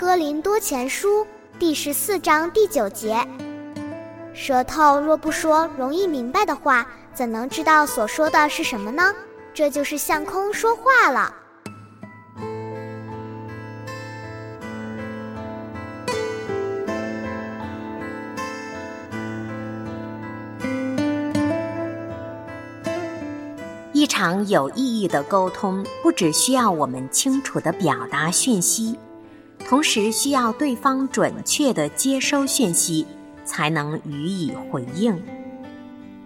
哥林多前书第十四章第九节：舌头若不说容易明白的话，怎能知道所说的是什么呢？这就是向空说话了。一场有意义的沟通，不只需要我们清楚地表达讯息。同时需要对方准确的接收讯息，才能予以回应。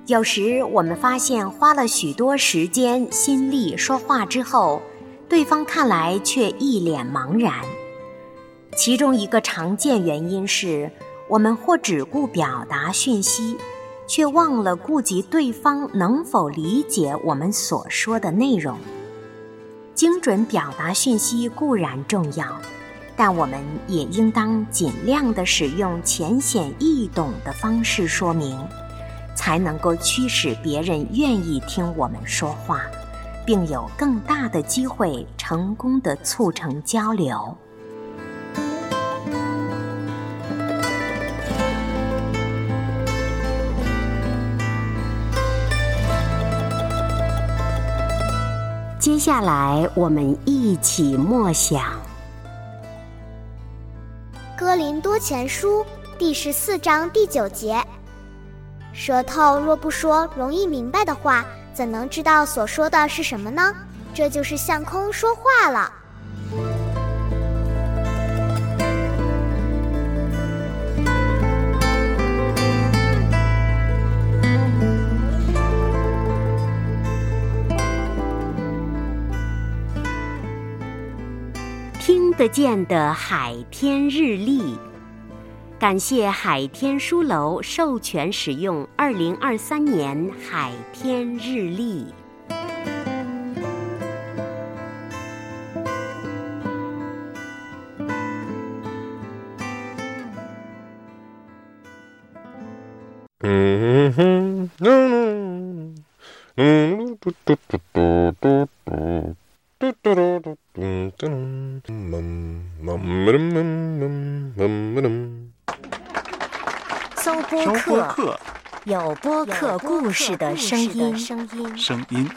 有时我们发现花了许多时间心力说话之后，对方看来却一脸茫然。其中一个常见原因是我们或只顾表达讯息，却忘了顾及对方能否理解我们所说的内容。精准表达讯息固然重要。但我们也应当尽量的使用浅显易懂的方式说明，才能够驱使别人愿意听我们说话，并有更大的机会成功的促成交流。接下来，我们一起默想。林多前书第十四章第九节：舌头若不说容易明白的话，怎能知道所说的是什么呢？这就是向空说话了。听得见的海天日历，感谢海天书楼授权使用二零二三年海天日历。嗯哼，嗯嗯，嘟嘟嘟嘟嘟嘟。搜播客，有播客故事的声音。声音。